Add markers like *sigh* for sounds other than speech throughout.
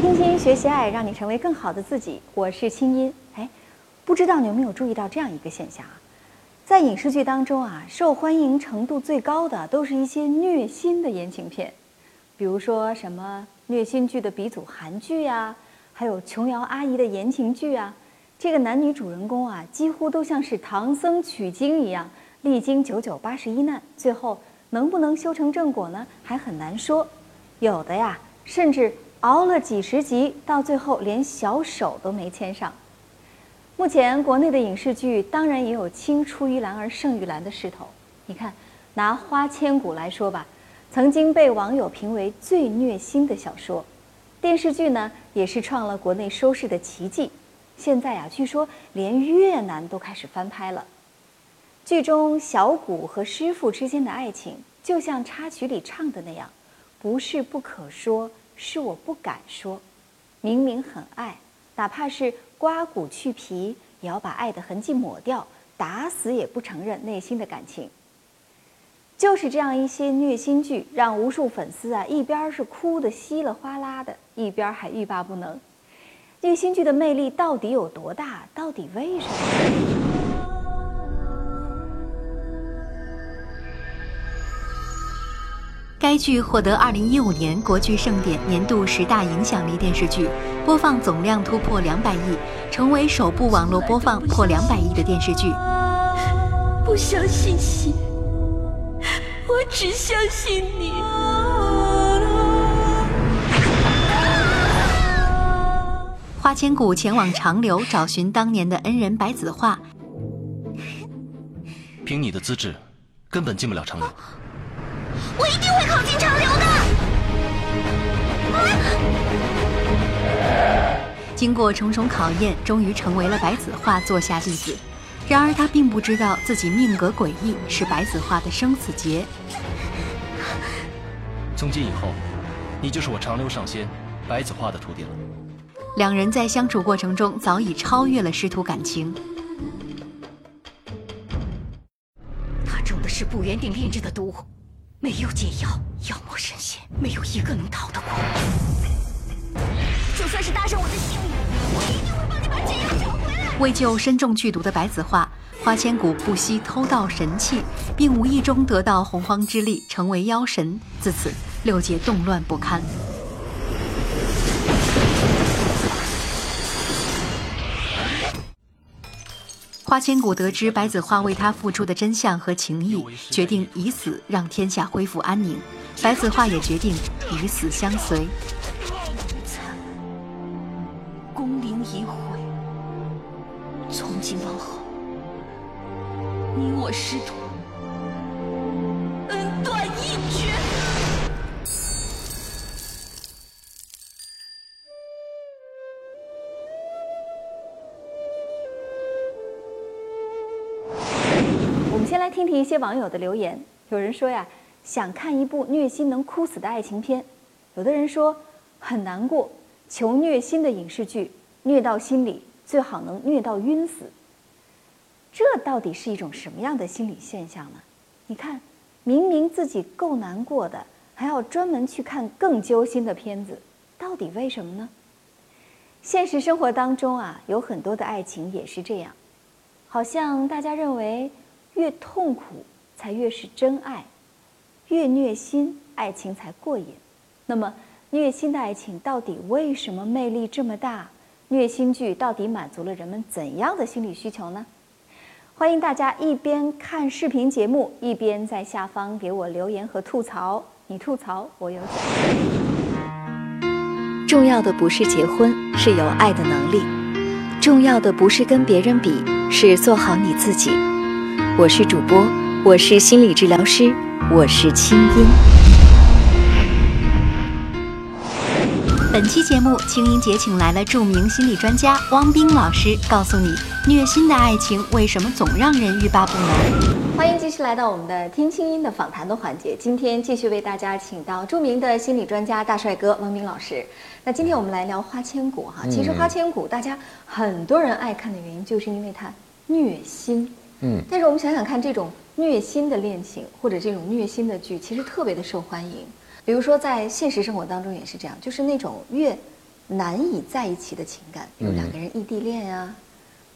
听心学习爱，让你成为更好的自己。我是清音。哎，不知道你有没有注意到这样一个现象啊？在影视剧当中啊，受欢迎程度最高的都是一些虐心的言情片，比如说什么虐心剧的鼻祖韩剧呀，还有琼瑶阿姨的言情剧啊。这个男女主人公啊，几乎都像是唐僧取经一样，历经九九八十一难，最后能不能修成正果呢？还很难说。有的呀，甚至熬了几十集，到最后连小手都没牵上。目前国内的影视剧当然也有青出于蓝而胜于蓝的势头。你看，拿《花千骨》来说吧，曾经被网友评为最虐心的小说，电视剧呢也是创了国内收视的奇迹。现在呀，据说连越南都开始翻拍了。剧中小谷和师傅之间的爱情，就像插曲里唱的那样。不是不可说，是我不敢说。明明很爱，哪怕是刮骨去皮，也要把爱的痕迹抹掉，打死也不承认内心的感情。就是这样一些虐心剧，让无数粉丝啊一边是哭得稀里哗啦的，一边还欲罢不能。虐心剧的魅力到底有多大？到底为什么？该剧获得二零一五年国剧盛典年度十大影响力电视剧，播放总量突破两百亿，成为首部网络播放破两百亿的电视剧。不相信戏，我只相信你。花千骨前往长留找寻当年的恩人白子画，凭你的资质，根本进不了长留。我一定会考进长留的。经过重重考验，终于成为了白子画座下弟子。然而他并不知道自己命格诡异，是白子画的生死劫。从今以后，你就是我长留上仙白子画的徒弟了。两人在相处过程中早已超越了师徒感情。他中的是不原定炼制的毒。没有解药，妖魔神仙没有一个能逃得过。就算是搭上我的性命，我一定会帮你把解药找回来。为救身中剧毒的白子画，花千骨不惜偷盗神器，并无意中得到洪荒之力，成为妖神。自此，六界动乱不堪。花千骨得知白子画为他付出的真相和情谊，决定以死让天下恢复安宁。白子画也决定与死相随。功名已毁，从今往后，你我师徒些网友的留言。有人说呀，想看一部虐心能哭死的爱情片；有的人说很难过，求虐心的影视剧，虐到心里最好能虐到晕死。这到底是一种什么样的心理现象呢？你看，明明自己够难过的，还要专门去看更揪心的片子，到底为什么呢？现实生活当中啊，有很多的爱情也是这样，好像大家认为。越痛苦才越是真爱，越虐心爱情才过瘾。那么，虐心的爱情到底为什么魅力这么大？虐心剧到底满足了人们怎样的心理需求呢？欢迎大家一边看视频节目，一边在下方给我留言和吐槽。你吐槽，我有奖。重要的不是结婚，是有爱的能力；重要的不是跟别人比，是做好你自己。我是主播，我是心理治疗师，我是清音。本期节目，清音姐请来了著名心理专家汪冰老师，告诉你虐心的爱情为什么总让人欲罢不能。欢迎继续来到我们的听清音的访谈的环节，今天继续为大家请到著名的心理专家大帅哥汪冰老师。那今天我们来聊《花千骨》哈，其实《花千骨》大家很多人爱看的原因，就是因为它。虐心。嗯，但是我们想想看，这种虐心的恋情或者这种虐心的剧，其实特别的受欢迎。比如说在现实生活当中也是这样，就是那种越难以在一起的情感，比如嗯两个人异地恋呀、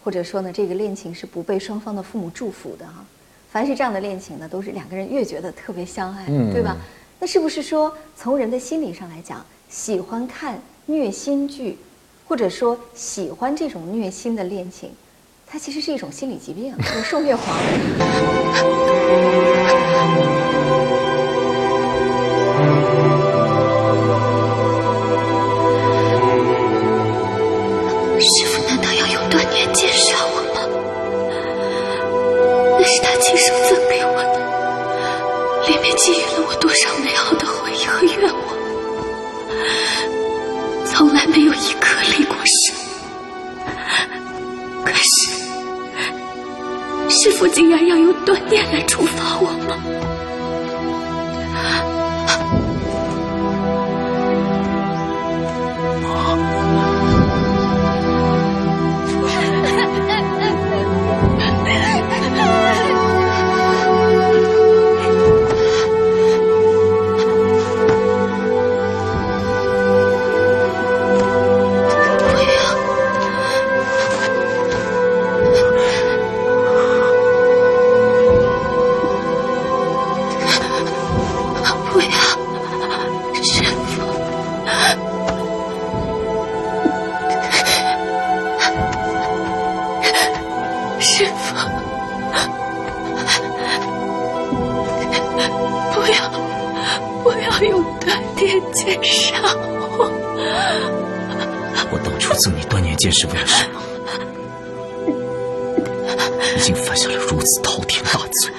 或者说呢，这个恋情是不被双方的父母祝福的哈、凡是这样的恋情呢，都是两个人越觉得特别相爱，嗯对吧？那是不是说从人的心理上来讲，喜欢看虐心剧，或者说喜欢这种虐心的恋情，它其实是一种心理疾病，我受虐狂。师傅难道要用断念剑杀我吗？那是他亲手赠给我的，里面寄予了我多少师父竟然要用断念来处罚我吗？师傅！不要！不要用断念剑杀我！我当初赠你断念剑是为了什么？已经犯下了如此滔天大罪，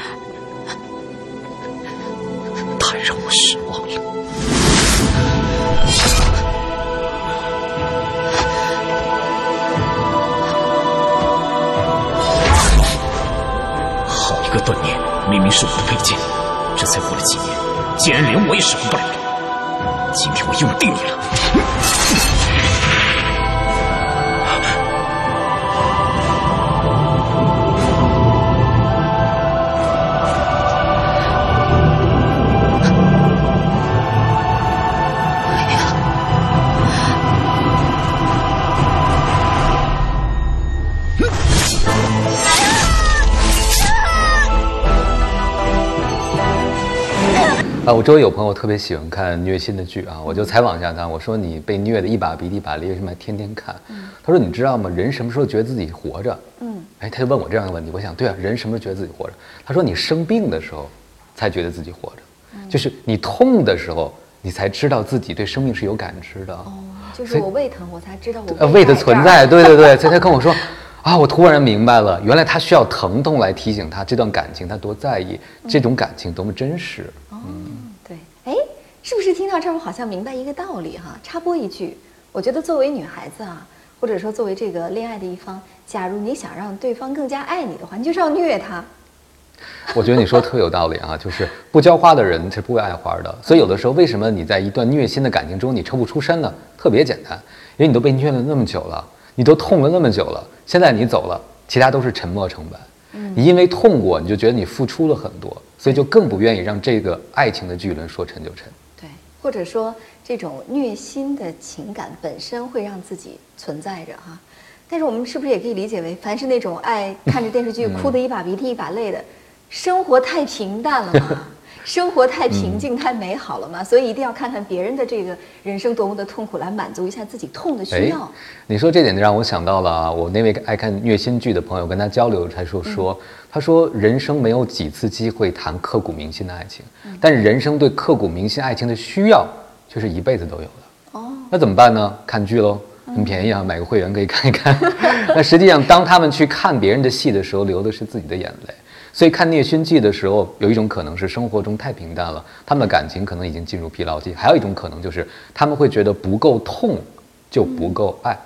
才过了几年，竟然连我也使唤不了。今天我用定你了。啊，我周围有朋友特别喜欢看虐心的剧啊，我就采访一下他，我说你被虐的一把鼻涕一把泪，为什么还天天看？他说你知道吗？人什么时候觉得自己活着？嗯，哎，他就问我这样一个问题，我想对啊，人什么时候觉得自己活着？他说你生病的时候才觉得自己活着，就是你痛的时候，你才知道自己对生命是有感知的。哦，就是我胃疼，我才知道我呃，胃的存在，*laughs* 对对对，所以他跟我说，啊，我突然明白了，原来他需要疼痛来提醒他这段感情他多在意，这种感情多么真实。对，哎，是不是听到这儿，我好像明白一个道理哈？插播一句，我觉得作为女孩子啊，或者说作为这个恋爱的一方，假如你想让对方更加爱你的话，你就是要虐他。我觉得你说特有道理啊，就是不浇花的人是不会爱花的。所以有的时候，为什么你在一段虐心的感情中你抽不出身呢？特别简单，因为你都被虐了那么久了，你都痛了那么久了，现在你走了，其他都是沉没成本。你因为痛过，你就觉得你付出了很多，所以就更不愿意让这个爱情的巨轮说沉就沉。对，或者说这种虐心的情感本身会让自己存在着哈。但是我们是不是也可以理解为，凡是那种爱看着电视剧哭得一把鼻涕一把泪的，生活太平淡了嘛？*laughs* 生活太平静、太美好了嘛？所以一定要看看别人的这个人生多么的痛苦，来满足一下自己痛的需要。你说这点就让我想到了啊我那位爱看虐心剧的朋友，跟他交流，他说说，他说人生没有几次机会谈刻骨铭心的爱情，但是人生对刻骨铭心爱情的需要却是一辈子都有的。哦，那怎么办呢？看剧喽，很便宜啊，买个会员可以看一看。*laughs* 那实际上，当他们去看别人的戏的时候，流的是自己的眼泪。所以看虐心剧的时候，有一种可能是生活中太平淡了，他们的感情可能已经进入疲劳期；还有一种可能就是他们会觉得不够痛，就不够爱。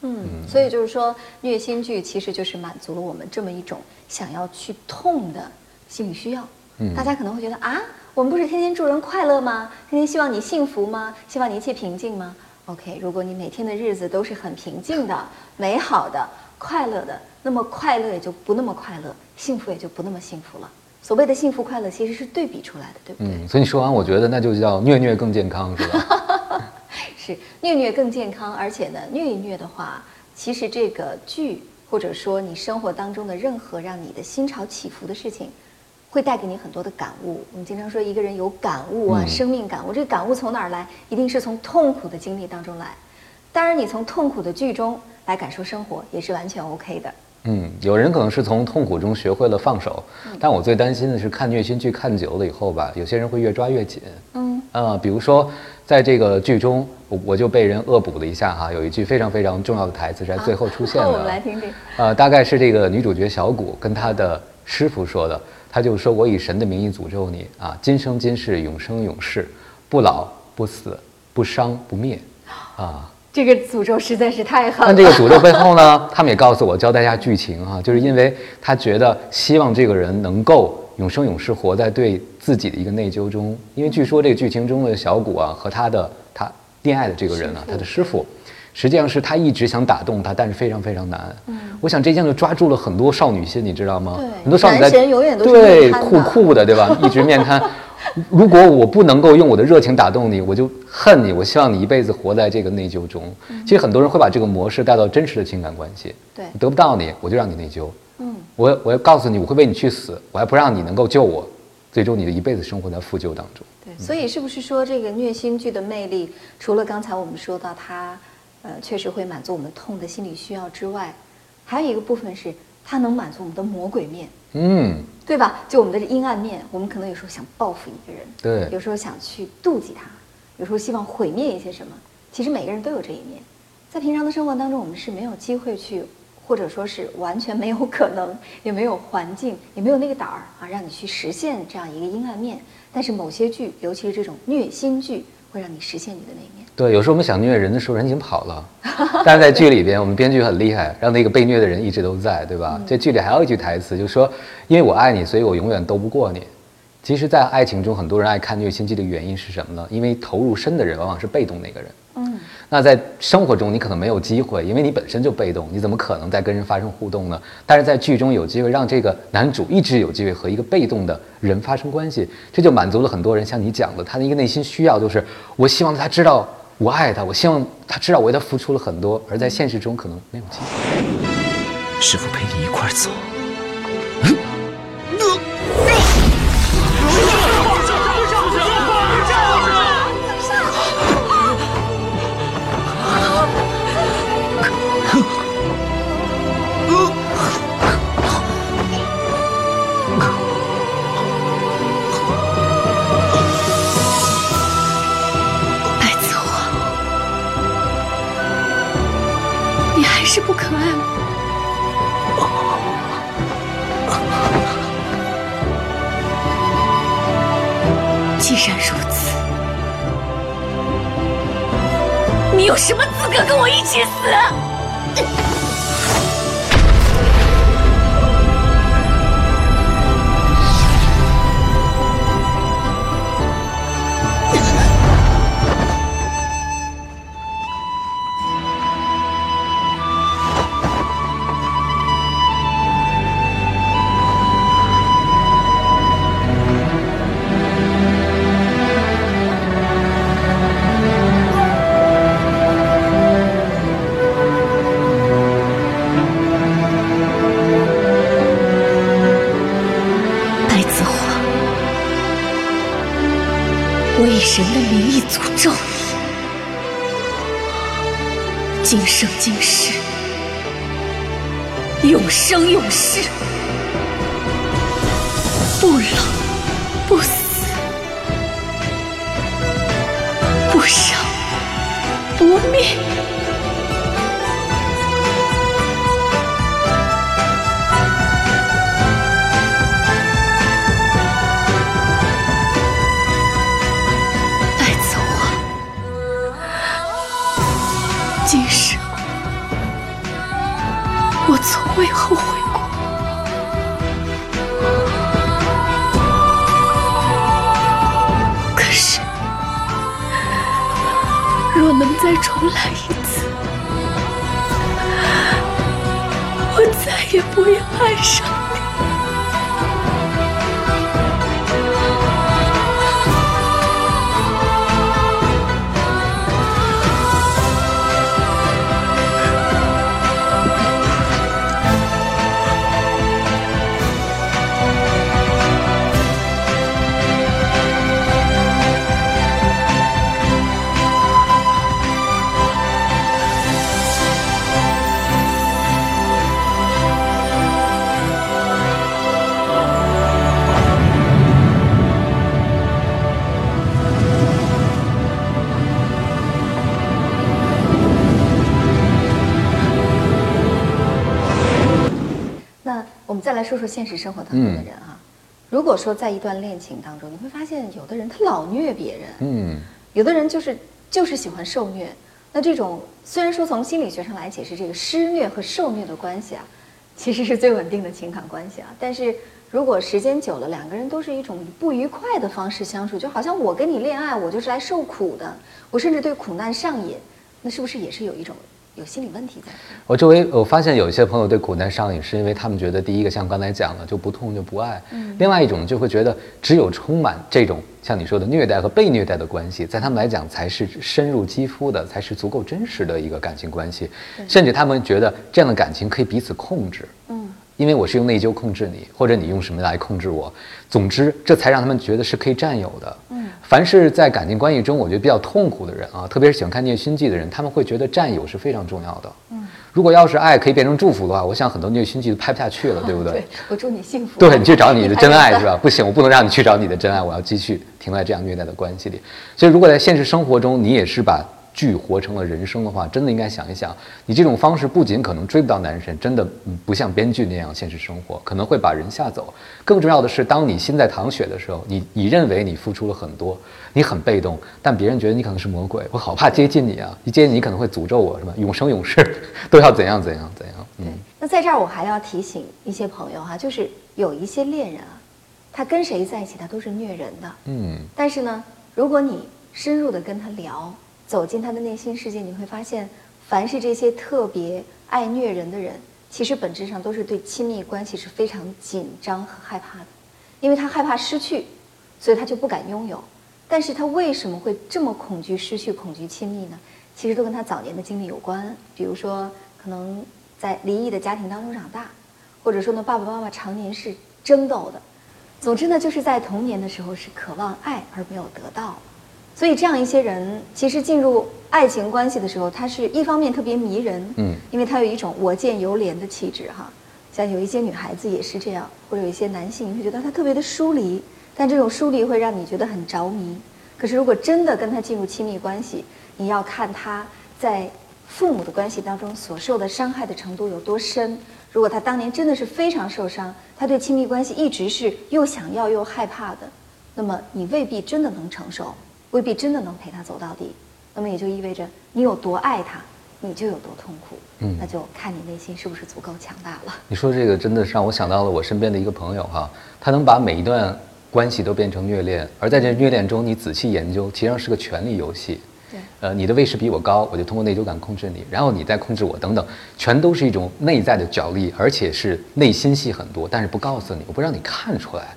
嗯，所以就是说，虐心剧其实就是满足了我们这么一种想要去痛的心理需要。嗯大家可能会觉得啊，我们不是天天祝人快乐吗？天天希望你幸福吗？希望你一切平静吗？OK，如果你每天的日子都是很平静的、美好的，快乐的，那么快乐也就不那么快乐，幸福也就不那么幸福了。所谓的幸福快乐，其实是对比出来的，对不对？嗯，所以你说完，我觉得那就叫虐虐更健康，是吧？*laughs* 是虐虐更健康，而且呢，虐一虐的话，其实这个剧或者说你生活当中的任何让你的心潮起伏的事情，会带给你很多的感悟。我们经常说一个人有感悟啊，嗯生命感悟，这个感悟从哪儿来？一定是从痛苦的经历当中来。当然，你从痛苦的剧中来感受生活，也是完全 OK 的。嗯，有人可能是从痛苦中学会了放手，但我最担心的是看虐心剧看久了以后吧，有些人会越抓越紧。嗯，呃，比如说在这个剧中，我我就被人恶补了一下哈，有一句非常非常重要的台词是在最后出现的。*laughs* 我们来听听。呃，大概是这个女主角小谷跟她的师傅说的，她就说：“我以神的名义诅咒你啊，今生今世永生永世，不老不死，不伤不灭。”啊，这个诅咒实在是太狠了。但这个诅咒背后呢，他们也告诉我交代一下剧情啊，就是因为他觉得希望这个人能够永生永世活在对自己的一个内疚中，因为据说这个剧情中的小谷啊和他的他恋爱的这个人啊，他的师傅，实际上是他一直想打动他，但是非常非常难。嗯，我想这样就抓住了很多少女心，你知道吗？对很多少女在对酷酷的，对吧？一直面瘫。*laughs* 如果我不能够用我的热情打动你，我就恨你。我希望你一辈子活在这个内疚中。其实很多人会把这个模式带到真实的情感关系。对得不到你，我就让你内疚。嗯，我我要告诉你，我会为你去死，我还不让你能够救我，最终你的一辈子生活在负疚当中。对，所以是不是说这个虐心剧的魅力，除了刚才我们说到它，呃，确实会满足我们痛的心理需要之外，还有一个部分是它能满足我们的魔鬼面，嗯，对吧？就我们的阴暗面，我们可能有时候想报复一个人，对有时候想去妒忌他，有时候希望毁灭一些什么。其实每个人都有这一面，在平常的生活当中，我们是没有机会去，或者说是完全没有可能，*laughs* 也没有环境，也没有那个胆儿啊，让你去实现这样一个阴暗面。但是某些剧，尤其是这种虐心剧，会让你实现你的那一面。对，有时候我们想虐人的时候，人已经跑了，*laughs* 但是在剧里边，我们编剧很厉害，让那个被虐的人一直都在，对吧？这剧里还有一句台词，就说：“因为我爱你，所以我永远斗不过你。”其实，在爱情中，很多人爱看虐心剧的原因是什么呢？因为投入深的人往往是被动那个人。那在生活中，你可能没有机会，因为你本身就被动，你怎么可能再跟人发生互动呢？但是在剧中有机会让这个男主一直有机会和一个被动的人发生关系，这就满足了很多人像你讲的，他的一个内心需要，就是我希望他知道我爱他，我希望他知道我为他付出了很多，而在现实中可能没有机会。师傅陪你一块走。疼爱我。既然如此，你有什么资格跟我一起死？今生今世，永生永世，不老不死，不生不灭。我也后悔过。可是，若能再重来一次，我再也不要爱上我们再来说说现实生活当中的人啊，如果说在一段恋情当中，你会发现有的人他老虐别人，嗯，有的人就是就是喜欢受虐。那这种虽然说从心理学上来解释，这个施虐和受虐的关系啊，其实是最稳定的情感关系啊。但是如果时间久了，两个人都是一种不愉快的方式相处，就好像我跟你恋爱，我就是来受苦的，我甚至对苦难上瘾，那是不是也是有一种有心理问题在？我周围我发现有一些朋友对苦难上瘾，是因为他们觉得第一个像刚才讲的就不痛就不爱，嗯另外一种就会觉得只有充满这种像你说的虐待和被虐待的关系，在他们来讲才是深入肌肤的，才是足够真实的一个感情关系，甚至他们觉得这样的感情可以彼此控制，嗯，因为我是用内疚控制你，或者你用什么来控制我，总之这才让他们觉得是可以占有的。嗯，凡是在感情关系中我觉得比较痛苦的人啊，特别是喜欢看虐心剧的人，他们会觉得占有是非常重要的。嗯，如果要是爱可以变成祝福的话，我想很多虐心剧都拍不下去了，对不对？*laughs* 对，我祝你幸福。对你去找你的 *laughs* 真爱是吧？不行，我不能让你去找你的真爱，我要继续停在这样虐待的关系里。所以，如果在现实生活中你也是把剧活成了人生的话，真的应该想一想，你这种方式不仅可能追不到男神，真的嗯不像编剧那样现实生活，可能会把人吓走。更重要的是，当你心在淌血的时候，你你认为你付出了很多，你很被动，但别人觉得你可能是魔鬼，我好怕接近你啊！一接近你可能会诅咒我，是吧？永生永世 *laughs* 都要怎样怎样怎样。嗯，那在这儿我还要提醒一些朋友哈、就是有一些恋人啊，他跟谁在一起他都是虐人的，嗯但是呢，如果你深入的跟他聊，走进他的内心世界，你会发现，凡是这些特别爱虐人的人，其实本质上都是对亲密关系是非常紧张和害怕的，因为他害怕失去，所以他就不敢拥有。但是他为什么会这么恐惧失去、恐惧亲密呢？其实都跟他早年的经历有关，比如说可能在离异的家庭当中长大，或者说呢爸爸妈妈常年是争斗的。总之呢，就是在童年的时候是渴望爱而没有得到，所以这样一些人，其实进入爱情关系的时候，他是一方面特别迷人，嗯因为他有一种我见犹怜的气质哈。像有一些女孩子也是这样，或者有一些男性，你会觉得他特别的疏离，但这种疏离会让你觉得很着迷。可是如果真的跟他进入亲密关系，你要看他在父母的关系当中所受的伤害的程度有多深。如果他当年真的是非常受伤，他对亲密关系一直是又想要又害怕的，那么你未必真的能承受，未必真的能陪他走到底。那么也就意味着你有多爱他，你就有多痛苦。嗯那就看你内心是不是足够强大了。你说这个真的是让我想到了我身边的一个朋友哈，他能把每一段关系都变成虐恋，而在这虐恋中，你仔细研究，其实上是个权力游戏。对呃，你的位置比我高，我就通过内疚感控制你，然后你再控制我，等等，全都是一种内在的角力，而且是内心戏很多，但是不告诉你，我不让你看出来。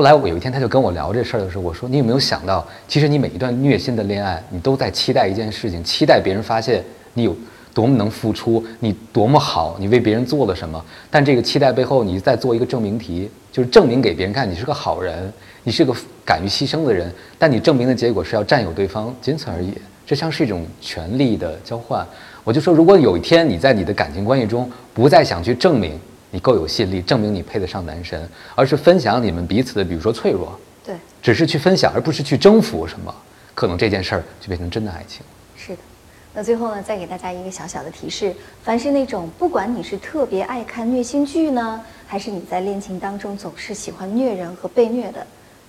后来我有一天他就跟我聊这事儿的时候，我说你有没有想到，其实你每一段虐心的恋爱，你都在期待一件事情，期待别人发现你有多么能付出，你多么好，你为别人做了什么。但这个期待背后，你在做一个证明题，就是证明给别人看你是个好人，你是个敢于牺牲的人。但你证明的结果是要占有对方，仅此而已。这像是一种权力的交换。我就说，如果有一天你在你的感情关系中不再想去证明你够有吸引力，证明你配得上男神，而是分享你们彼此的，比如说脆弱，对，只是去分享，而不是去征服什么，可能这件事儿就变成真的爱情。是的。那最后呢，再给大家一个小小的提示：凡是那种不管你是特别爱看虐心剧呢，还是你在恋情当中总是喜欢虐人和被虐的，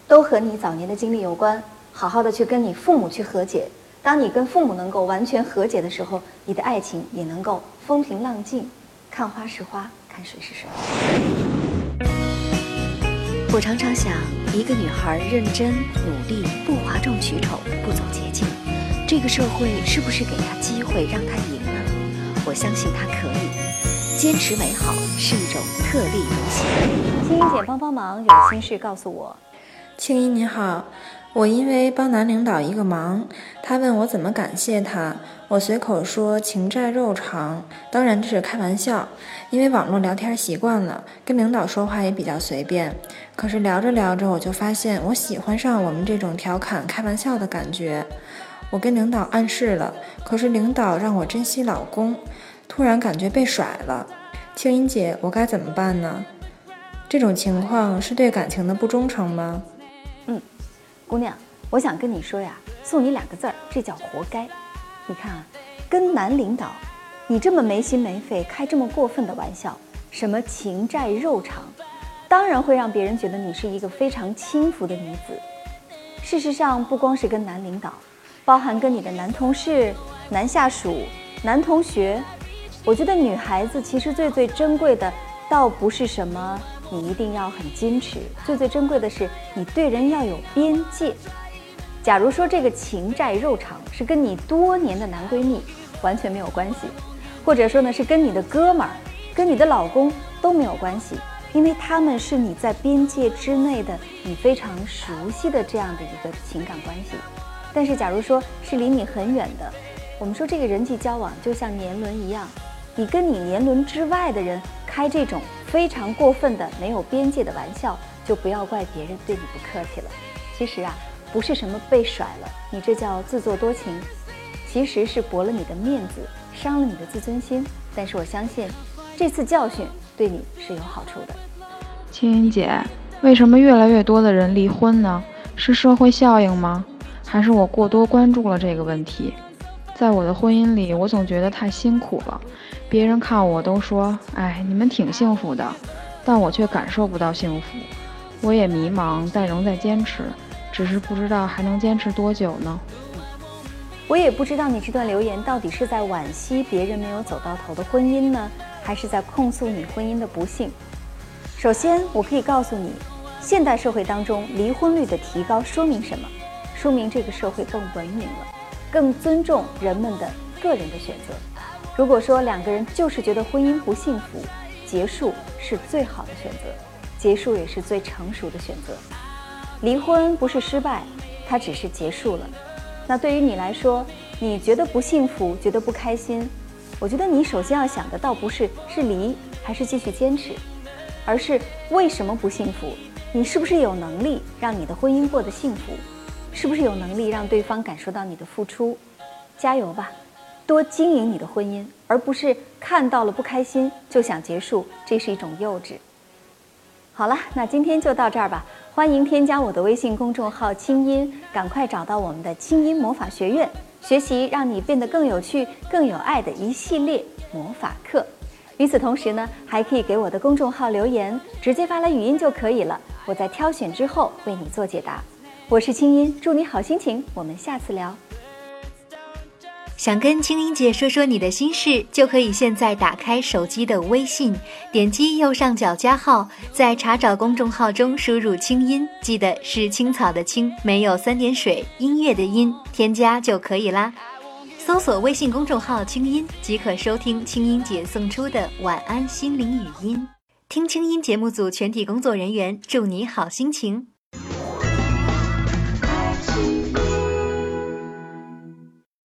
都和你早年的经历有关。好好的去跟你父母去和解。当你跟父母能够完全和解的时候，你的爱情也能够风平浪静。看花是花，看谁是谁。我常常想，一个女孩认真努力，不哗众取宠，不走捷径，这个社会是不是给她机会让她赢呢？我相信她可以。坚持美好是一种特立独行。青音姐帮帮忙，有心事告诉我。青音你好，我因为帮男领导一个忙，他问我怎么感谢他，我随口说情债肉偿，当然这是开玩笑，因为网络聊天习惯了，跟领导说话也比较随便。可是聊着聊着，我就发现我喜欢上我们这种调侃、开玩笑的感觉。我跟领导暗示了，可是领导让我珍惜老公，突然感觉被甩了。青音姐，我该怎么办呢？这种情况是对感情的不忠诚吗？嗯姑娘，我想跟你说呀，送你两个字儿，这叫活该。你看啊，跟男领导，你这么没心没肺，开这么过分的玩笑，什么情债肉偿，当然会让别人觉得你是一个非常轻浮的女子。事实上，不光是跟男领导，包含跟你的男同事、男下属、男同学，我觉得女孩子其实最最珍贵的，倒不是什么你一定要很矜持，最最珍贵的是你对人要有边界。假如说这个情债肉偿是跟你多年的男闺蜜完全没有关系，或者说呢是跟你的哥们儿、跟你的老公都没有关系，因为他们是你在边界之内的，你非常熟悉的这样的一个情感关系。但是假如说是离你很远的，我们说这个人际交往就像年轮一样，你跟你年轮之外的人开这种非常过分的、没有边界的玩笑，就不要怪别人对你不客气了。其实啊，不是什么被甩了，你这叫自作多情，其实是驳了你的面子，伤了你的自尊心。但是我相信，这次教训对你是有好处的。青音姐，为什么越来越多的人离婚呢？是社会效应吗？还是我过多关注了这个问题？在我的婚姻里，我总觉得太辛苦了。别人看我都说：“哎，你们挺幸福的。”但我却感受不到幸福。我也迷茫，但仍在坚持，只是不知道还能坚持多久呢？我也不知道你这段留言到底是在惋惜别人没有走到头的婚姻呢，还是在控诉你婚姻的不幸。首先，我可以告诉你，现代社会当中离婚率的提高说明什么？说明这个社会更文明了，更尊重人们的个人的选择。如果说两个人就是觉得婚姻不幸福，结束是最好的选择，结束也是最成熟的选择。离婚不是失败，它只是结束了。那对于你来说，你觉得不幸福，觉得不开心，我觉得你首先要想的倒不是是离还是继续坚持，而是为什么不幸福？你是不是有能力让你的婚姻过得幸福？是不是有能力让对方感受到你的付出？加油吧，多经营你的婚姻，而不是看到了不开心就想结束，这是一种幼稚。好了，那今天就到这儿吧。欢迎添加我的微信公众号“清音”，赶快找到我们的清音魔法学院，学习让你变得更有趣、更有爱的一系列魔法课。与此同时呢，还可以给我的公众号留言，直接发来语音就可以了，我在挑选之后为你做解答。我是清音，祝你好心情，我们下次聊。想跟青音姐说说你的心事，就可以现在打开手机的微信，点击右上角加号，在查找公众号中输入“清音”，记得是青草的青，没有三点水，音乐的音，添加就可以啦。搜索微信公众号“清音”，即可收听青音姐送出的晚安心灵语音。听清音节目组全体工作人员祝你好心情。